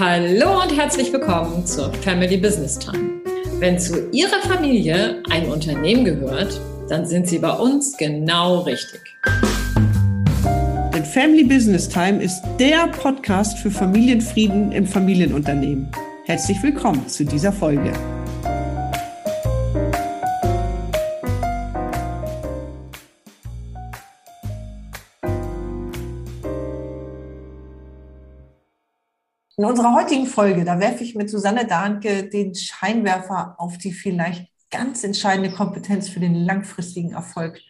Hallo und herzlich willkommen zur Family Business Time. Wenn zu Ihrer Familie ein Unternehmen gehört, dann sind Sie bei uns genau richtig. Denn Family Business Time ist der Podcast für Familienfrieden im Familienunternehmen. Herzlich willkommen zu dieser Folge. In unserer heutigen Folge, da werfe ich mit Susanne Dahnke den Scheinwerfer auf die vielleicht ganz entscheidende Kompetenz für den langfristigen Erfolg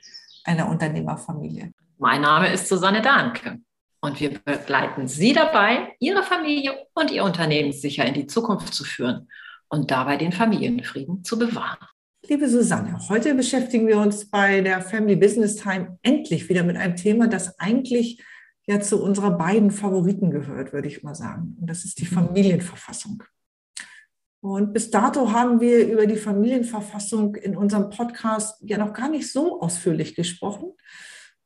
einer Unternehmerfamilie. Mein Name ist Susanne Dahnke und wir begleiten Sie dabei, Ihre Familie und Ihr Unternehmen sicher in die Zukunft zu führen und dabei den Familienfrieden zu bewahren. Liebe Susanne, heute beschäftigen wir uns bei der Family Business Time endlich wieder mit einem Thema, das eigentlich ja zu unserer beiden Favoriten gehört, würde ich mal sagen. Und das ist die mhm. Familienverfassung. Und bis dato haben wir über die Familienverfassung in unserem Podcast ja noch gar nicht so ausführlich gesprochen.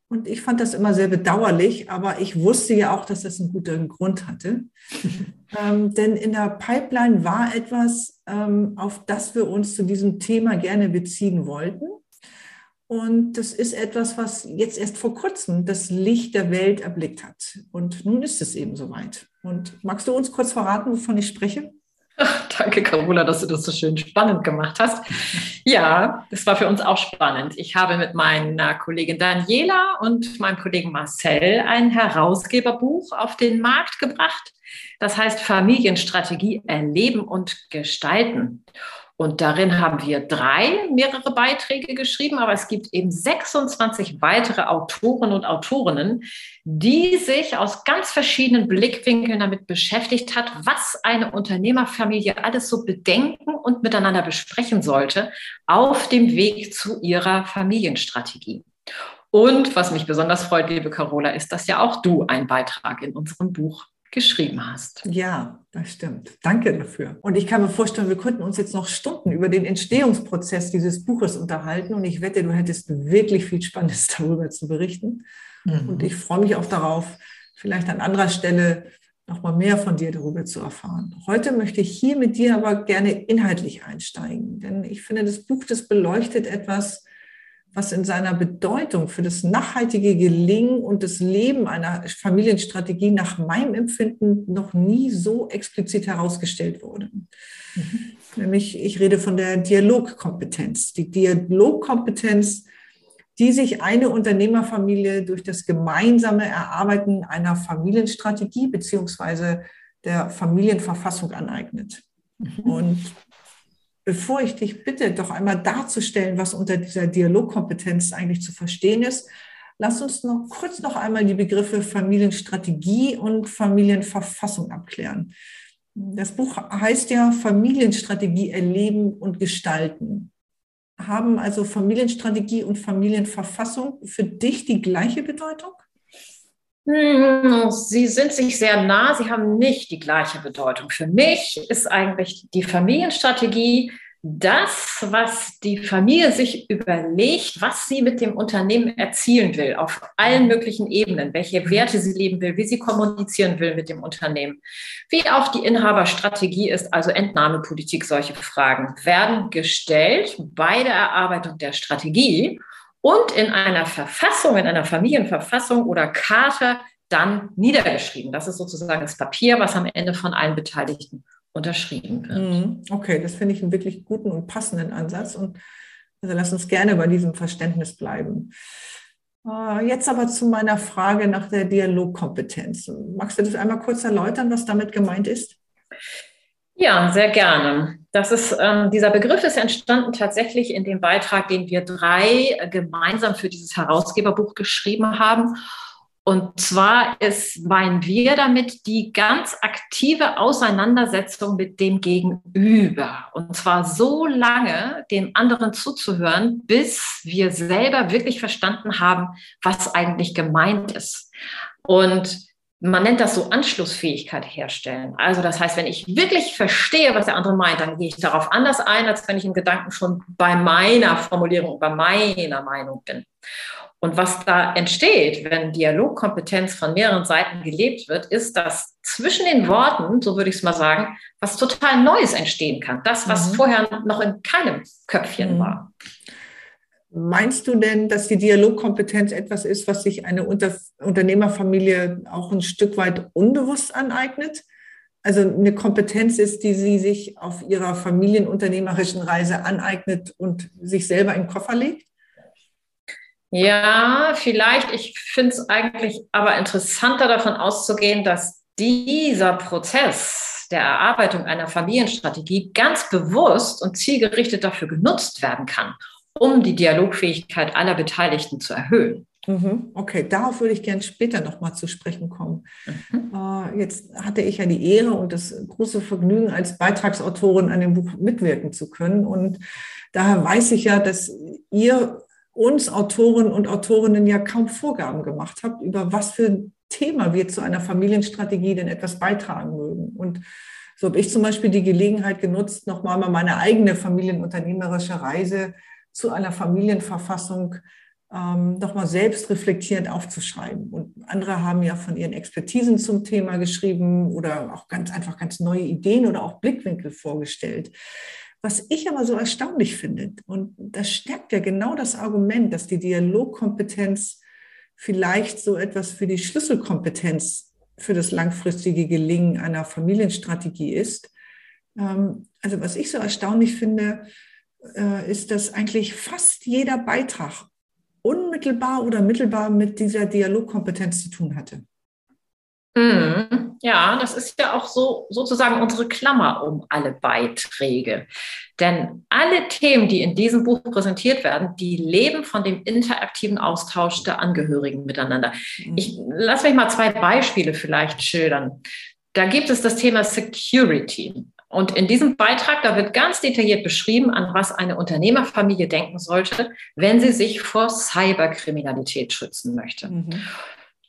Und ich fand das immer sehr bedauerlich, aber ich wusste ja auch, dass das einen guten Grund hatte. ähm, denn in der Pipeline war etwas, ähm, auf das wir uns zu diesem Thema gerne beziehen wollten. Und das ist etwas, was jetzt erst vor kurzem das Licht der Welt erblickt hat. Und nun ist es eben soweit. Und magst du uns kurz verraten, wovon ich spreche? Ach, danke, Carola, dass du das so schön spannend gemacht hast. Ja, das war für uns auch spannend. Ich habe mit meiner Kollegin Daniela und meinem Kollegen Marcel ein Herausgeberbuch auf den Markt gebracht. Das heißt Familienstrategie erleben und gestalten. Und darin haben wir drei mehrere Beiträge geschrieben, aber es gibt eben 26 weitere Autoren und Autorinnen, die sich aus ganz verschiedenen Blickwinkeln damit beschäftigt hat, was eine Unternehmerfamilie alles so bedenken und miteinander besprechen sollte auf dem Weg zu ihrer Familienstrategie. Und was mich besonders freut, liebe Carola, ist, dass ja auch du einen Beitrag in unserem Buch geschrieben hast. Ja, das stimmt. Danke dafür. Und ich kann mir vorstellen, wir könnten uns jetzt noch Stunden über den Entstehungsprozess dieses Buches unterhalten. Und ich wette, du hättest wirklich viel Spannendes darüber zu berichten. Mhm. Und ich freue mich auch darauf, vielleicht an anderer Stelle noch mal mehr von dir darüber zu erfahren. Heute möchte ich hier mit dir aber gerne inhaltlich einsteigen, denn ich finde, das Buch, das beleuchtet etwas, was in seiner Bedeutung für das nachhaltige Gelingen und das Leben einer Familienstrategie nach meinem Empfinden noch nie so explizit herausgestellt wurde. Mhm. Nämlich, ich rede von der Dialogkompetenz. Die Dialogkompetenz, die sich eine Unternehmerfamilie durch das gemeinsame Erarbeiten einer Familienstrategie beziehungsweise der Familienverfassung aneignet. Mhm. Und bevor ich dich bitte, doch einmal darzustellen, was unter dieser Dialogkompetenz eigentlich zu verstehen ist, lass uns noch kurz noch einmal die Begriffe Familienstrategie und Familienverfassung abklären. Das Buch heißt ja Familienstrategie erleben und gestalten. Haben also Familienstrategie und Familienverfassung für dich die gleiche Bedeutung? Hm, sie sind sich sehr nah, sie haben nicht die gleiche Bedeutung. Für mich ist eigentlich die Familienstrategie das, was die Familie sich überlegt, was sie mit dem Unternehmen erzielen will, auf allen möglichen Ebenen, welche Werte sie leben will, wie sie kommunizieren will mit dem Unternehmen, wie auch die Inhaberstrategie ist, also Entnahmepolitik, solche Fragen werden gestellt bei der Erarbeitung der Strategie und in einer Verfassung, in einer Familienverfassung oder Charta dann niedergeschrieben. Das ist sozusagen das Papier, was am Ende von allen Beteiligten unterschrieben wird. Mhm. Okay, das finde ich einen wirklich guten und passenden Ansatz. Und also lass uns gerne bei diesem Verständnis bleiben. Äh, jetzt aber zu meiner Frage nach der Dialogkompetenz. Magst du das einmal kurz erläutern, was damit gemeint ist? Ja, sehr gerne. Das ist, ähm, dieser Begriff ist entstanden tatsächlich in dem Beitrag, den wir drei äh, gemeinsam für dieses Herausgeberbuch geschrieben haben. Und zwar ist, meinen wir damit die ganz aktive Auseinandersetzung mit dem Gegenüber. Und zwar so lange dem anderen zuzuhören, bis wir selber wirklich verstanden haben, was eigentlich gemeint ist. Und man nennt das so Anschlussfähigkeit herstellen. Also das heißt, wenn ich wirklich verstehe, was der andere meint, dann gehe ich darauf anders ein, als wenn ich in Gedanken schon bei meiner Formulierung, bei meiner Meinung bin. Und was da entsteht, wenn Dialogkompetenz von mehreren Seiten gelebt wird, ist, dass zwischen den Worten, so würde ich es mal sagen, was total Neues entstehen kann. Das, was mhm. vorher noch in keinem Köpfchen mhm. war. Meinst du denn, dass die Dialogkompetenz etwas ist, was sich eine Unter Unternehmerfamilie auch ein Stück weit unbewusst aneignet? Also eine Kompetenz ist, die sie sich auf ihrer familienunternehmerischen Reise aneignet und sich selber den Koffer legt? Ja, vielleicht. Ich finde es eigentlich aber interessanter davon auszugehen, dass dieser Prozess der Erarbeitung einer Familienstrategie ganz bewusst und zielgerichtet dafür genutzt werden kann, um die Dialogfähigkeit aller Beteiligten zu erhöhen. Mhm. Okay, darauf würde ich gerne später nochmal zu sprechen kommen. Mhm. Äh, jetzt hatte ich ja die Ehre und das große Vergnügen, als Beitragsautorin an dem Buch mitwirken zu können. Und daher weiß ich ja, dass ihr uns Autoren und Autorinnen ja kaum Vorgaben gemacht habt, über was für ein Thema wir zu einer Familienstrategie denn etwas beitragen mögen. Und so habe ich zum Beispiel die Gelegenheit genutzt, nochmal mal meine eigene familienunternehmerische Reise zu einer Familienverfassung ähm, nochmal selbst reflektierend aufzuschreiben. Und andere haben ja von ihren Expertisen zum Thema geschrieben oder auch ganz einfach ganz neue Ideen oder auch Blickwinkel vorgestellt. Was ich aber so erstaunlich finde, und das stärkt ja genau das Argument, dass die Dialogkompetenz vielleicht so etwas für die Schlüsselkompetenz für das langfristige Gelingen einer Familienstrategie ist. Ähm, also was ich so erstaunlich finde, äh, ist, dass eigentlich fast jeder Beitrag unmittelbar oder mittelbar mit dieser Dialogkompetenz zu tun hatte. Mhm. Ja, das ist ja auch so sozusagen unsere Klammer um alle Beiträge. Denn alle Themen, die in diesem Buch präsentiert werden, die leben von dem interaktiven Austausch der Angehörigen miteinander. Mhm. Ich lasse mich mal zwei Beispiele vielleicht schildern. Da gibt es das Thema Security. Und in diesem Beitrag, da wird ganz detailliert beschrieben, an was eine Unternehmerfamilie denken sollte, wenn sie sich vor Cyberkriminalität schützen möchte. Mhm.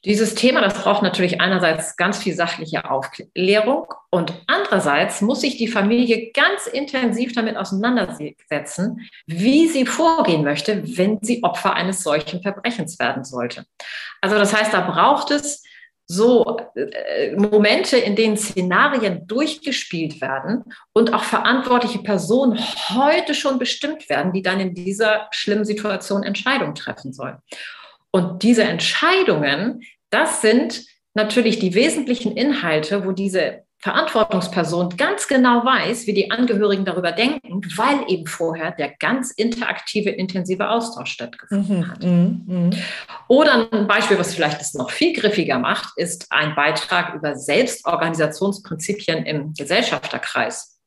Dieses Thema, das braucht natürlich einerseits ganz viel sachliche Aufklärung und andererseits muss sich die Familie ganz intensiv damit auseinandersetzen, wie sie vorgehen möchte, wenn sie Opfer eines solchen Verbrechens werden sollte. Also das heißt, da braucht es so äh, Momente, in denen Szenarien durchgespielt werden und auch verantwortliche Personen heute schon bestimmt werden, die dann in dieser schlimmen Situation Entscheidungen treffen sollen. Und diese Entscheidungen, das sind natürlich die wesentlichen Inhalte, wo diese Verantwortungsperson ganz genau weiß, wie die Angehörigen darüber denken, weil eben vorher der ganz interaktive, intensive Austausch stattgefunden mhm, hat. Mhm, mhm. Oder ein Beispiel, was vielleicht das noch viel griffiger macht, ist ein Beitrag über Selbstorganisationsprinzipien im Gesellschafterkreis.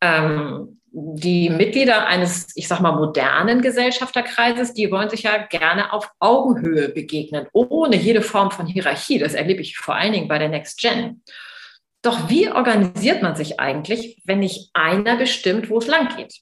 Ähm, die Mitglieder eines, ich sag mal, modernen Gesellschafterkreises, die wollen sich ja gerne auf Augenhöhe begegnen, ohne jede Form von Hierarchie. Das erlebe ich vor allen Dingen bei der Next Gen. Doch wie organisiert man sich eigentlich, wenn nicht einer bestimmt, wo es lang geht?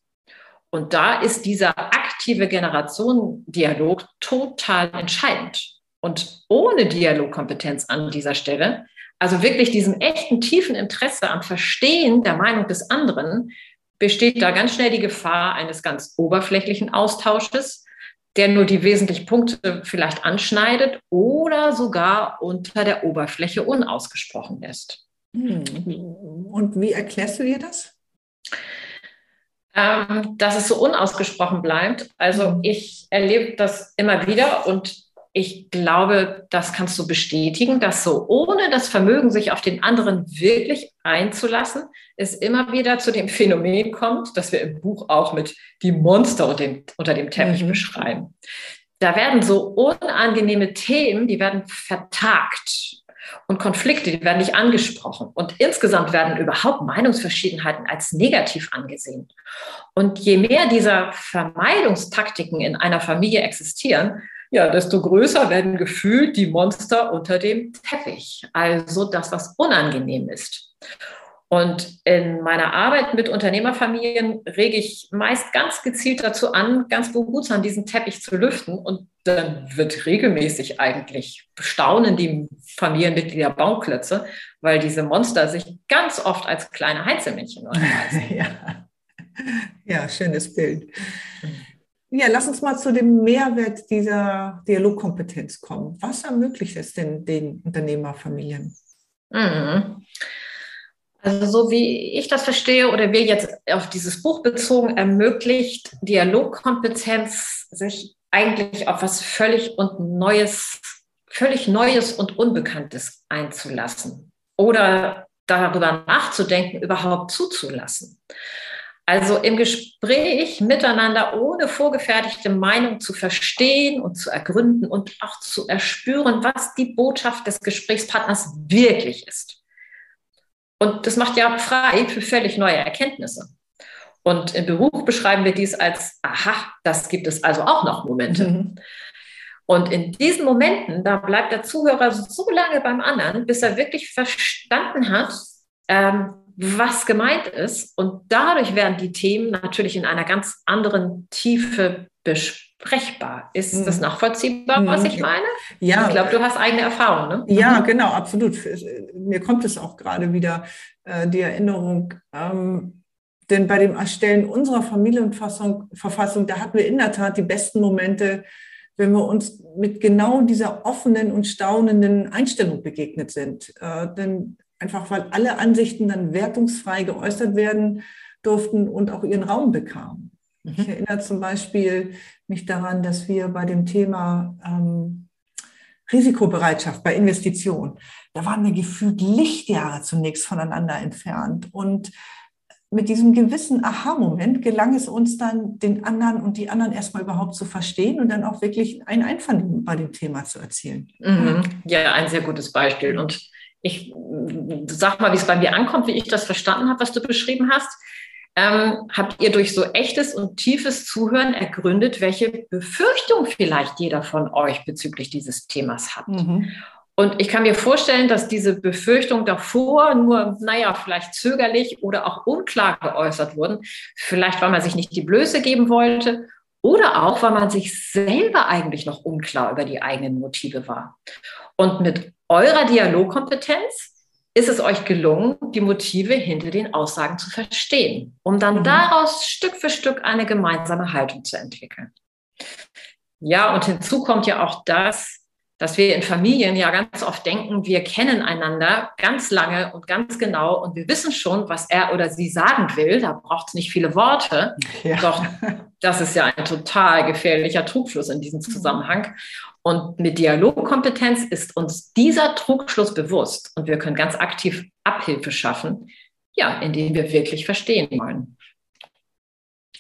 Und da ist dieser aktive Generationendialog total entscheidend. Und ohne Dialogkompetenz an dieser Stelle, also wirklich diesem echten tiefen Interesse am Verstehen der Meinung des anderen, besteht da ganz schnell die Gefahr eines ganz oberflächlichen Austausches, der nur die wesentlichen Punkte vielleicht anschneidet oder sogar unter der Oberfläche unausgesprochen lässt. Hm. Und wie erklärst du dir das? Ähm, dass es so unausgesprochen bleibt. Also hm. ich erlebe das immer wieder und ich glaube, das kannst du bestätigen, dass so ohne das Vermögen, sich auf den anderen wirklich einzulassen, es immer wieder zu dem Phänomen kommt, das wir im Buch auch mit die Monster unter dem, unter dem Teppich mhm. beschreiben. Da werden so unangenehme Themen, die werden vertagt und Konflikte, die werden nicht angesprochen. Und insgesamt werden überhaupt Meinungsverschiedenheiten als negativ angesehen. Und je mehr dieser Vermeidungstaktiken in einer Familie existieren, ja, desto größer werden gefühlt die Monster unter dem Teppich. Also das, was unangenehm ist. Und in meiner Arbeit mit Unternehmerfamilien rege ich meist ganz gezielt dazu an, ganz behutsam diesen Teppich zu lüften. Und dann wird regelmäßig eigentlich bestaunen die Familienmitglieder Baumklötze, weil diese Monster sich ganz oft als kleine Heinzelmännchen ja. ja, schönes Bild. Ja, lass uns mal zu dem Mehrwert dieser Dialogkompetenz kommen. Was ermöglicht es denn den Unternehmerfamilien? Mhm. Also so wie ich das verstehe oder wir jetzt auf dieses Buch bezogen, ermöglicht Dialogkompetenz sich eigentlich auf was völlig und Neues, völlig Neues und Unbekanntes einzulassen oder darüber nachzudenken, überhaupt zuzulassen. Also im Gespräch miteinander ohne vorgefertigte Meinung zu verstehen und zu ergründen und auch zu erspüren, was die Botschaft des Gesprächspartners wirklich ist. Und das macht ja frei für völlig neue Erkenntnisse. Und im Buch beschreiben wir dies als, aha, das gibt es also auch noch Momente. Mhm. Und in diesen Momenten, da bleibt der Zuhörer so lange beim anderen, bis er wirklich verstanden hat, ähm, was gemeint ist. Und dadurch werden die Themen natürlich in einer ganz anderen Tiefe besprechbar. Ist mhm. das nachvollziehbar, was ich mhm. meine? Ja. Ich glaube, du hast eigene Erfahrungen. Ne? Ja, mhm. genau, absolut. Mir kommt es auch gerade wieder, äh, die Erinnerung. Ähm, denn bei dem Erstellen unserer Familienverfassung, Verfassung, da hatten wir in der Tat die besten Momente, wenn wir uns mit genau dieser offenen und staunenden Einstellung begegnet sind. Äh, denn einfach weil alle Ansichten dann wertungsfrei geäußert werden durften und auch ihren Raum bekamen. Mhm. Ich erinnere zum Beispiel mich daran, dass wir bei dem Thema ähm, Risikobereitschaft bei Investitionen, da waren wir gefühlt Lichtjahre zunächst voneinander entfernt. Und mit diesem gewissen Aha-Moment gelang es uns dann, den anderen und die anderen erstmal überhaupt zu verstehen und dann auch wirklich ein Einvernehmen bei dem Thema zu erzielen. Mhm. Ja, ein sehr gutes Beispiel. Und ich sag mal, wie es bei mir ankommt, wie ich das verstanden habe, was du beschrieben hast. Ähm, habt ihr durch so echtes und tiefes Zuhören ergründet, welche Befürchtung vielleicht jeder von euch bezüglich dieses Themas hat? Mhm. Und ich kann mir vorstellen, dass diese Befürchtung davor nur, naja, vielleicht zögerlich oder auch unklar geäußert wurden. Vielleicht, weil man sich nicht die Blöße geben wollte oder auch, weil man sich selber eigentlich noch unklar über die eigenen Motive war. Und mit eurer Dialogkompetenz ist es euch gelungen, die Motive hinter den Aussagen zu verstehen, um dann mhm. daraus Stück für Stück eine gemeinsame Haltung zu entwickeln. Ja, und hinzu kommt ja auch das, dass wir in Familien ja ganz oft denken, wir kennen einander ganz lange und ganz genau und wir wissen schon, was er oder sie sagen will. Da braucht es nicht viele Worte. Ja. Doch das ist ja ein total gefährlicher Trugschluss in diesem Zusammenhang. Und mit Dialogkompetenz ist uns dieser Trugschluss bewusst und wir können ganz aktiv Abhilfe schaffen, ja, indem wir wirklich verstehen wollen.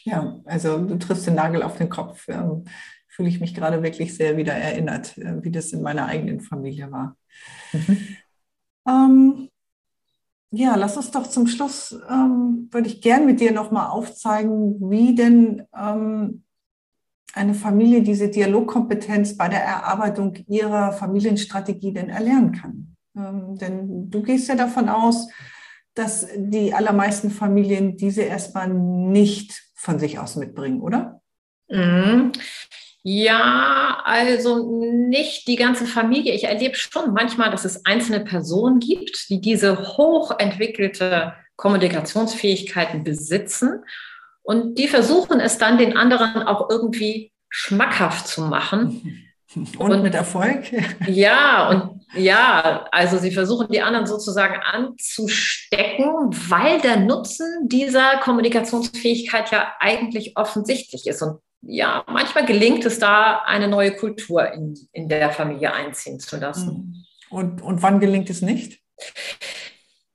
Ja, also du triffst den Nagel auf den Kopf. Ähm, fühle ich mich gerade wirklich sehr wieder erinnert, äh, wie das in meiner eigenen Familie war. Mhm. Ähm, ja, lass uns doch zum Schluss, ähm, würde ich gern mit dir nochmal aufzeigen, wie denn ähm, eine Familie diese Dialogkompetenz bei der Erarbeitung ihrer Familienstrategie denn erlernen kann. Ähm, denn du gehst ja davon aus, dass die allermeisten Familien diese erstmal nicht von sich aus mitbringen, oder? Mhm. Ja, also nicht die ganze Familie. Ich erlebe schon manchmal, dass es einzelne Personen gibt, die diese hochentwickelte Kommunikationsfähigkeiten besitzen und die versuchen es dann den anderen auch irgendwie schmackhaft zu machen. Und, und mit Erfolg? Ja, und ja, also sie versuchen die anderen sozusagen anzustecken, weil der Nutzen dieser Kommunikationsfähigkeit ja eigentlich offensichtlich ist. Und ja, manchmal gelingt es da, eine neue Kultur in, in der Familie einziehen zu lassen. Und, und wann gelingt es nicht?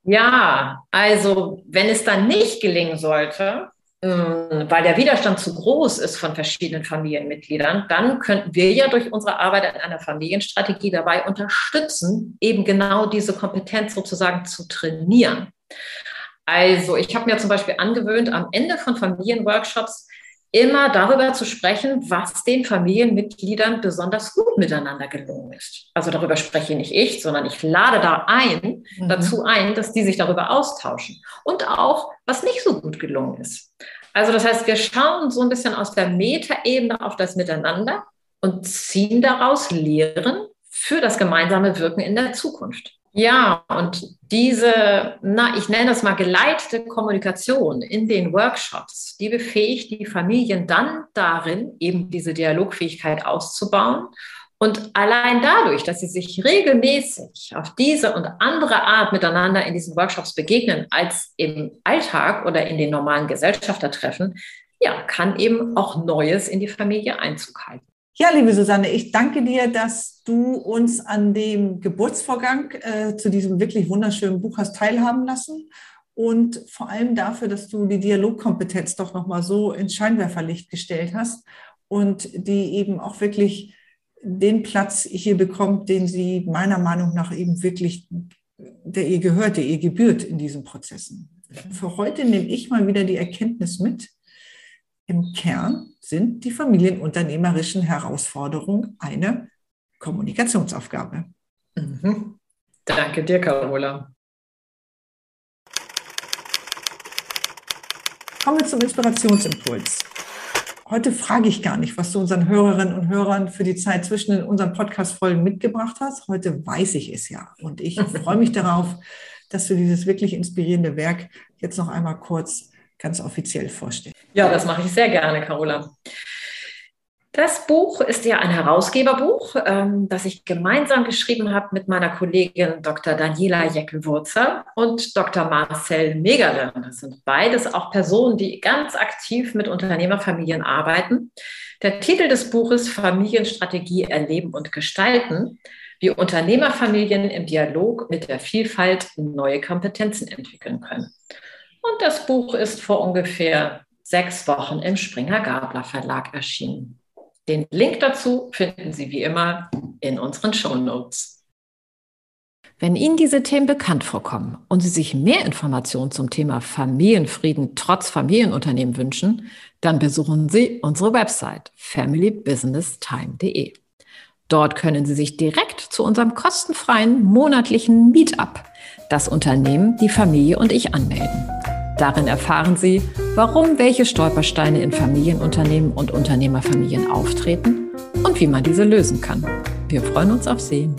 Ja, also wenn es dann nicht gelingen sollte, weil der Widerstand zu groß ist von verschiedenen Familienmitgliedern, dann könnten wir ja durch unsere Arbeit an einer Familienstrategie dabei unterstützen, eben genau diese Kompetenz sozusagen zu trainieren. Also ich habe mir zum Beispiel angewöhnt, am Ende von Familienworkshops immer darüber zu sprechen, was den Familienmitgliedern besonders gut miteinander gelungen ist. Also darüber spreche nicht ich, sondern ich lade da ein, mhm. dazu ein, dass die sich darüber austauschen. Und auch, was nicht so gut gelungen ist. Also das heißt, wir schauen so ein bisschen aus der Metaebene auf das Miteinander und ziehen daraus Lehren für das gemeinsame Wirken in der Zukunft. Ja, und diese, na, ich nenne das mal geleitete Kommunikation in den Workshops, die befähigt die Familien dann darin, eben diese Dialogfähigkeit auszubauen. Und allein dadurch, dass sie sich regelmäßig auf diese und andere Art miteinander in diesen Workshops begegnen, als im Alltag oder in den normalen Gesellschaftertreffen, ja, kann eben auch Neues in die Familie Einzug halten. Ja, liebe Susanne, ich danke dir, dass du uns an dem Geburtsvorgang äh, zu diesem wirklich wunderschönen Buch hast teilhaben lassen und vor allem dafür, dass du die Dialogkompetenz doch nochmal so ins Scheinwerferlicht gestellt hast und die eben auch wirklich den Platz hier bekommt, den sie meiner Meinung nach eben wirklich der ihr gehört, der ihr gebührt in diesen Prozessen. Für heute nehme ich mal wieder die Erkenntnis mit, im Kern sind die familienunternehmerischen Herausforderungen eine Kommunikationsaufgabe. Mhm. Danke dir, Carola. Kommen wir zum Inspirationsimpuls. Heute frage ich gar nicht, was du unseren Hörerinnen und Hörern für die Zeit zwischen unseren Podcast-Folgen mitgebracht hast. Heute weiß ich es ja. Und ich freue mich darauf, dass du dieses wirklich inspirierende Werk jetzt noch einmal kurz ganz offiziell vorstellen. Ja, das mache ich sehr gerne, Carola. Das Buch ist ja ein Herausgeberbuch, ähm, das ich gemeinsam geschrieben habe mit meiner Kollegin Dr. Daniela Jeckel-Wurzer und Dr. Marcel Megerle. Das sind beides auch Personen, die ganz aktiv mit Unternehmerfamilien arbeiten. Der Titel des Buches Familienstrategie erleben und gestalten, wie Unternehmerfamilien im Dialog mit der Vielfalt neue Kompetenzen entwickeln können. Und das Buch ist vor ungefähr sechs Wochen im Springer Gabler Verlag erschienen. Den Link dazu finden Sie wie immer in unseren Show Notes. Wenn Ihnen diese Themen bekannt vorkommen und Sie sich mehr Informationen zum Thema Familienfrieden trotz Familienunternehmen wünschen, dann besuchen Sie unsere Website familybusinesstime.de. Dort können Sie sich direkt zu unserem kostenfreien monatlichen Meetup, das Unternehmen, die Familie und ich anmelden. Darin erfahren Sie, warum welche Stolpersteine in Familienunternehmen und Unternehmerfamilien auftreten und wie man diese lösen kann. Wir freuen uns auf Sie.